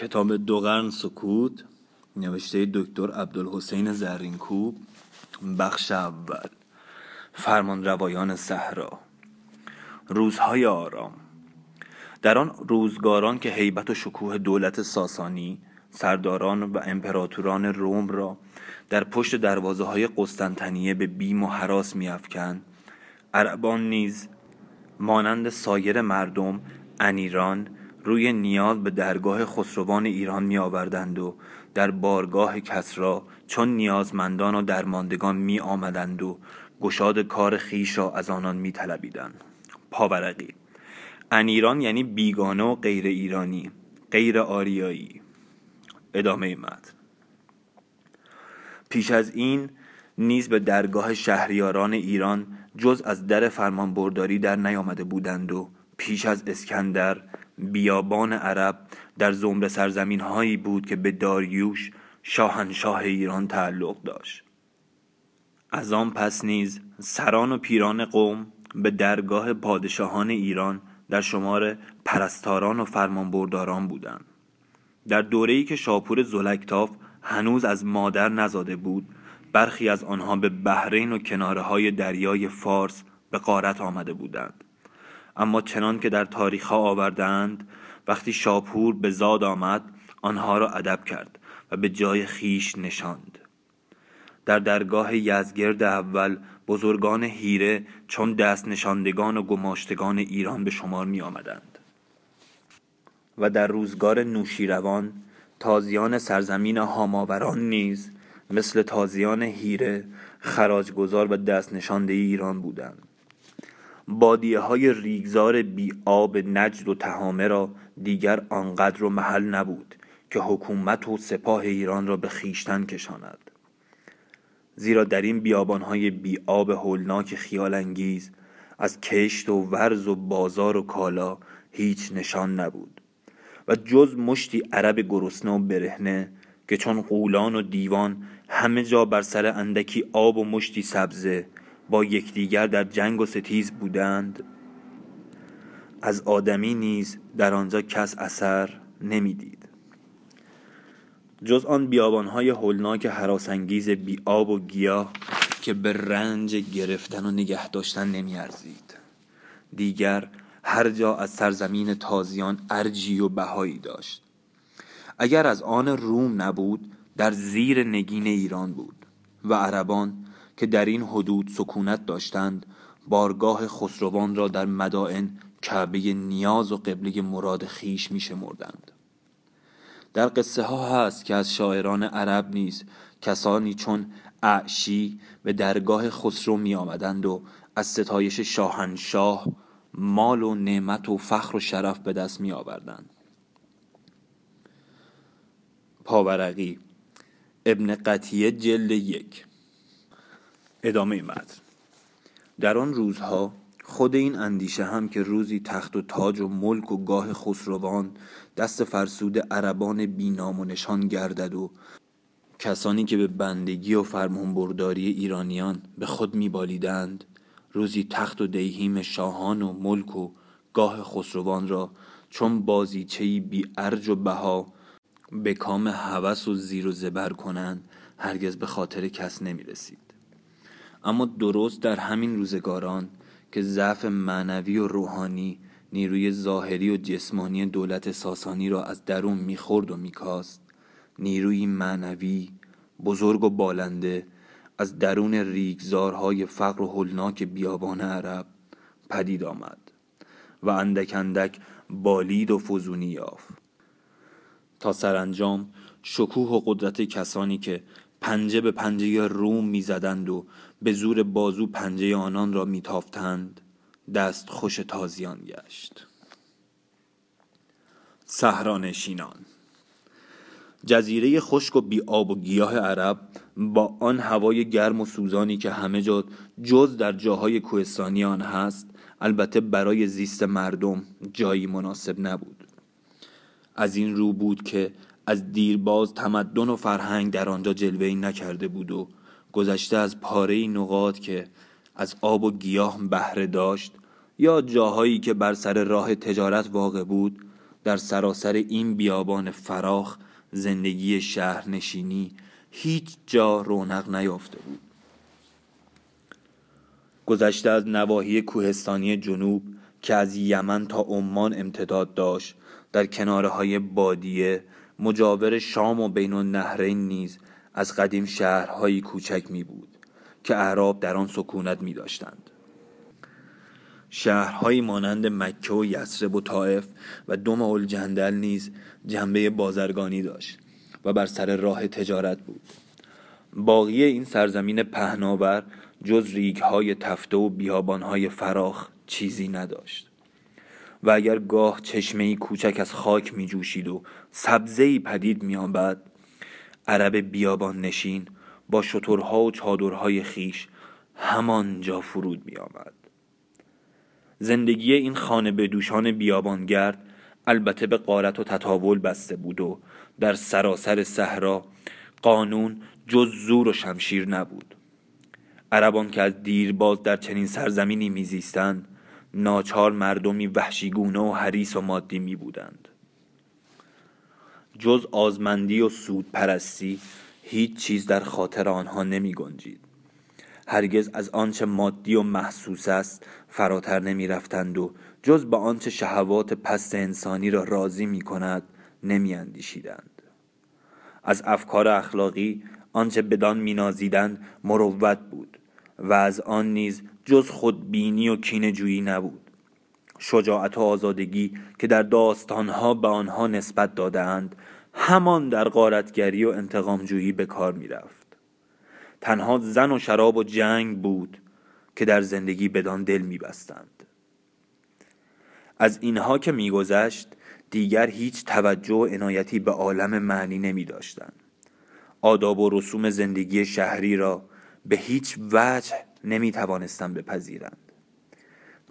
کتاب دو قرن سکوت نوشته دکتر عبدالحسین زرینکوب بخش اول فرمان روایان صحرا. روزهای آرام. در آن روزگاران که هیبت و شکوه دولت ساسانی سرداران و امپراتوران روم را در پشت دروازه های قسطنطنیه به بیم و حراس میافکند عربان نیز مانند سایر مردم انیران روی نیاز به درگاه خسروان ایران می آوردند و در بارگاه کسرا چون نیازمندان و درماندگان می آمدند و گشاد کار خیش را از آنان می طلبیدند پاورقی انیران یعنی بیگانه و غیر ایرانی غیر آریایی. ادامه متن پیش از این نیز به درگاه شهریاران ایران جز از در فرمانبرداری در نیامده بودند و پیش از اسکندر بیابان عرب در زمره سرزمین هایی بود که به داریوش شاهنشاه ایران تعلق داشت. از آن پس نیز سران و پیران قوم به درگاه پادشاهان ایران در شمار پرستاران و فرمانبرداران بودند. در دوره‌ای که شاپور زلکتاف هنوز از مادر نزاده بود برخی از آنها به بحرین و کناره های دریای فارس به قارت آمده بودند. اما چنان که در تاریخ آوردند وقتی شاپور به زاد آمد آنها را ادب کرد و به جای خیش نشاند. در درگاه یزگرد اول بزرگان هیره چون دست نشاندگان و گماشتگان ایران به شمار می آمدند و در روزگار نوشیروان تازیان سرزمین هاماوران نیز مثل تازیان هیره خراجگذار و دست نشانده ایران بودند. بادیه های ریگزار بی آب نجد و تهامه را دیگر آنقدر و محل نبود که حکومت و سپاه ایران را به خیشتن کشاند. زیرا در این بیابانهای بی آب هولناک خیال انگیز از کشت و ورز و بازار و کالا هیچ نشان نبود و جز مشتی عرب گرسنه و برهنه که چون قولان و دیوان همه جا بر سر اندکی آب و مشتی سبزه با یکدیگر در جنگ و ستیز بودند. از آدمی نیز در آنجا کس اثر نمی‌دید. جز آن بیابانهای هولناک حراسانگیز بی و گیاه که به رنج گرفتن و نگه داشتن نمیارزید. دیگر هر جا از سرزمین تازیان ارجی و بهایی داشت. اگر از آن روم نبود در زیر نگین ایران بود و عربان که در این حدود سکونت داشتند بارگاه خسروان را در مدائن کعبه نیاز و قبله مراد خیش می شمردند. در قصه ها هست که از شاعران عرب نیز کسانی چون اعشی به درگاه خسرو می آمدند و از ستایش شاهنشاه مال و نعمت و فخر و شرف به دست می آوردند پاورقی ابن قطیه جلد یک ادامه متن در آن روزها خود این اندیشه هم که روزی تخت و تاج و ملک و گاه خسروان دست فرسود عربان بینام و نشان گردد و کسانی که به بندگی و فرمانبرداری ایرانیان به خود میبالیدند روزی تخت و دیهیم شاهان و ملک و گاه خسروان را چون بازیچهی بی ارج و بها به کام هوس و زیر و زبر کنند هرگز به خاطر کس نمی رسید اما درست در همین روزگاران که ضعف معنوی و روحانی نیروی ظاهری و جسمانی دولت ساسانی را از درون می‌خورد و میکاست. نیروی معنوی بزرگ و بالنده از درون ریگزارهای فقر و هلناک بیابان عرب پدید آمد و اندک اندک بالید و فزونی یافت. تا سرانجام شکوه و قدرت کسانی که پنجه به پنجه روم می‌زدند و به زور بازو پنجه آنان را میتافتند. دست خوش تازیان گشت. صحرانشینان جزیره خشک و بی آب و گیاه عرب با آن هوای گرم و سوزانی که همه جا جز در جاهای کوهستانی آن هست البته برای زیست مردم جایی مناسب نبود. از این رو بود که از دیرباز تمدن و فرهنگ در آنجا جلوه نکرده بود و گذشته از پاره نقاط که از آب و گیاه بهره داشت یا جاهایی که بر سر راه تجارت واقع بود در سراسر این بیابان فراخ زندگی شهرنشینی هیچ جا رونق نیافته بود. گذشته از نواحی کوهستانی جنوب که از یمن تا عمان امتداد داشت در کناره های بادیه مجاور شام و بین النهرین نیز از قدیم شهرهایی کوچک می بود که اعراب در آن سکونت می داشتند. شهرهایی مانند مکه و یسرب و طائف و دم الجندل نیز جنبه بازرگانی داشت و بر سر راه تجارت بود. باقی این سرزمین پهناور جز ریگهای تفته و بیابانهای فراخ چیزی نداشت. و اگر گاه چشمه کوچک از خاک می جوشید و سبزه پدید می آمد عرب بیابان نشین با شترها و چادرهای خیش همانجا فرود می آمد زندگی این خانه به دوشان بیابانگرد البته به قارت و تطاول بسته بود و در سراسر صحرا قانون جز زور و شمشیر نبود. عربان که از دیرباز در چنین سرزمینی میزیستند ناچار مردمی وحشیگونه و حریص و مادی می بودند جز آزمندی و سود پرستی هیچ چیز در خاطر آنها نمی گنجید هرگز از آنچه مادی و محسوس است فراتر نمی رفتند و جز به آنچه شهوات پست انسانی را راضی می کند نمی اندیشیدند. از افکار اخلاقی آنچه بدان مینازیدند مروت بود و از آن نیز جز خودبینی و کینجویی نبود شجاعت و آزادگی که در داستانها به آنها نسبت دادهاند همان در غارتگری و انتقامجویی به کار می‌رفت. تنها زن و شراب و جنگ بود که در زندگی بدان دل میبستند. از اینها که میگذشت دیگر هیچ توجه و عنایتی به عالم معنی نمی. آداب و رسوم زندگی شهری را به هیچ وجه نمی بپذیرند.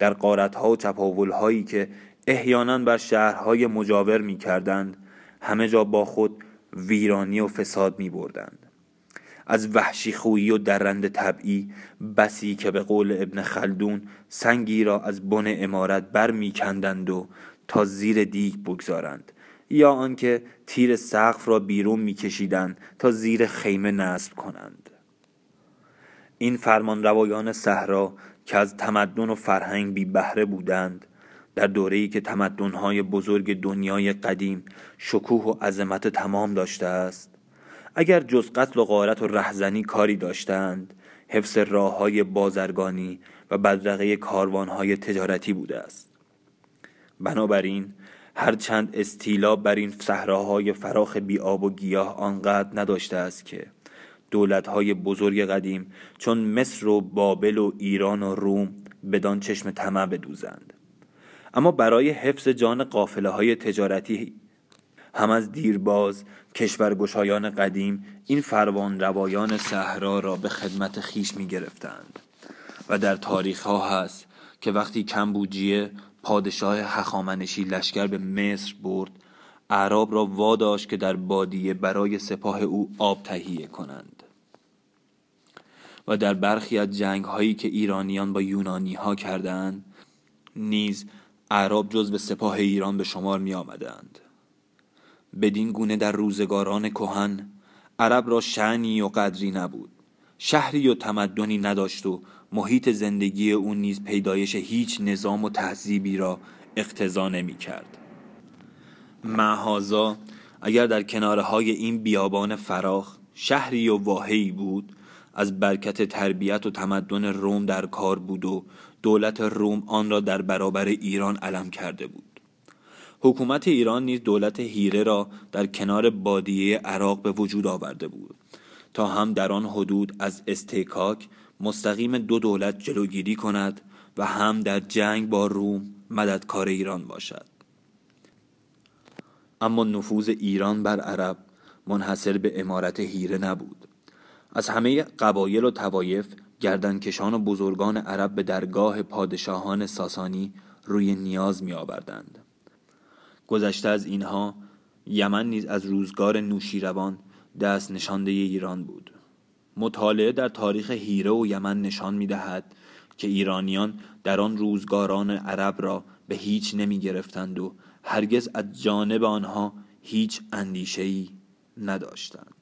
در قارت ها و چپاول هایی که احیانا بر شهرهای مجاور می کردند همه جا با خود ویرانی و فساد می بردند از وحشی خویی و درند طبعی بسی که به قول ابن خلدون سنگی را از بن امارت بر می کندند و تا زیر دیگ بگذارند یا آنکه تیر سقف را بیرون میکشیدند تا زیر خیمه نصب کنند. این فرمان روایان صحرا که از تمدن و فرهنگ بی بهره بودند در دوره‌ای که تمدن‌های بزرگ دنیای قدیم شکوه و عظمت تمام داشته است اگر جز قتل و غارت و رهزنی کاری داشتند حفظ راه های بازرگانی و بدرقه کاروانهای تجارتی بوده است. بنابراین هرچند استیلا بر این صحراهای فراخ بی آب و گیاه آنقدر نداشته است که دولتهای بزرگ قدیم چون مصر و بابل و ایران و روم بدان چشم طمع بدوزند. اما برای حفظ جان قافله های تجارتی هم از دیرباز کشورگشایان قدیم این فروان روایان صحرا را به خدمت خیش می گرفتند و در تاریخ ها هست که وقتی کمبوجیه پادشاه هخامنشی لشکر به مصر برد اعراب را واداشت که در بادیه برای سپاه او آب تهیه کنند. و در برخی از جنگ هایی که ایرانیان با یونانی ها کردند نیز اعراب جز به سپاه ایران به شمار می آمدند بدین گونه در روزگاران کهن عرب را شعنی و قدری نبود. شهری و تمدنی نداشت و محیط زندگی او نیز پیدایش هیچ نظام و تهذیبی را اقتضا نمی کرد محازا اگر در کناره های این بیابان فراخ شهری و واهی بود از برکت تربیت و تمدن روم در کار بود و دولت روم آن را در برابر ایران علم کرده بود. حکومت ایران نیز دولت هیره را در کنار بادیه عراق به وجود آورده بود. تا هم در آن حدود از استکاک مستقیم دو دولت جلوگیری کند و هم در جنگ با روم مددکار ایران باشد. اما نفوذ ایران بر عرب منحصر به امارت هیره نبود از همه قبایل و توایف گردنکشان و بزرگان عرب به درگاه پادشاهان ساسانی روی نیاز می آوردند. گذشته از اینها یمن نیز از روزگار نوشیروان دست نشانده ایران بود مطالعه در تاریخ هیره و یمن نشان می دهد که ایرانیان در آن روزگاران عرب را به هیچ نمی گرفتند و هرگز از جانب آنها هیچ اندیشهای نداشتند.